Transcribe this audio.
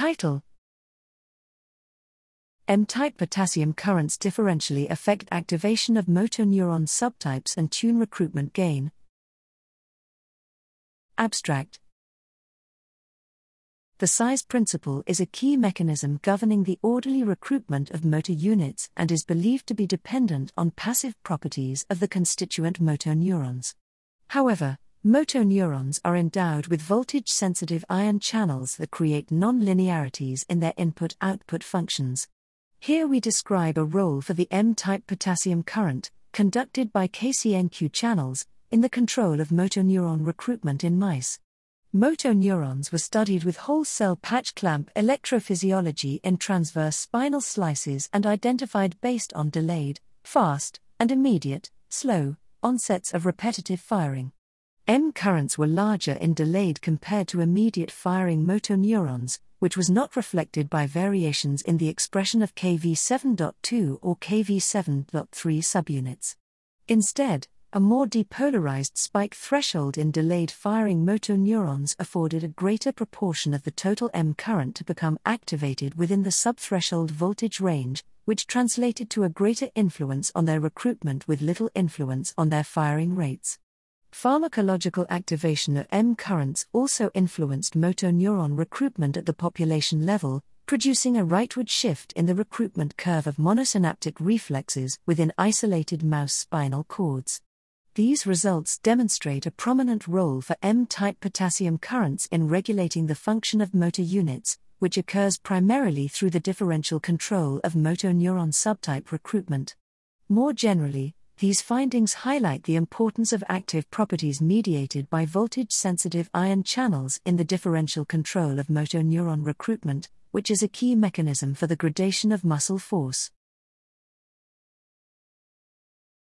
Title M type potassium currents differentially affect activation of motor neuron subtypes and tune recruitment gain. Abstract The size principle is a key mechanism governing the orderly recruitment of motor units and is believed to be dependent on passive properties of the constituent motor neurons. However, motor neurons are endowed with voltage sensitive ion channels that create nonlinearities in their input output functions. Here we describe a role for the M type potassium current, conducted by KCNQ channels, in the control of motor neuron recruitment in mice. Motor neurons were studied with whole cell patch clamp electrophysiology in transverse spinal slices and identified based on delayed, fast, and immediate, slow, onsets of repetitive firing. M currents were larger in delayed compared to immediate firing motor neurons, which was not reflected by variations in the expression of KV7.2 or KV7.3 subunits. Instead, a more depolarized spike threshold in delayed firing motor neurons afforded a greater proportion of the total M current to become activated within the subthreshold voltage range, which translated to a greater influence on their recruitment with little influence on their firing rates. Pharmacological activation of M currents also influenced motor neuron recruitment at the population level, producing a rightward shift in the recruitment curve of monosynaptic reflexes within isolated mouse spinal cords. These results demonstrate a prominent role for M type potassium currents in regulating the function of motor units, which occurs primarily through the differential control of motor neuron subtype recruitment. More generally, these findings highlight the importance of active properties mediated by voltage sensitive ion channels in the differential control of motor neuron recruitment, which is a key mechanism for the gradation of muscle force.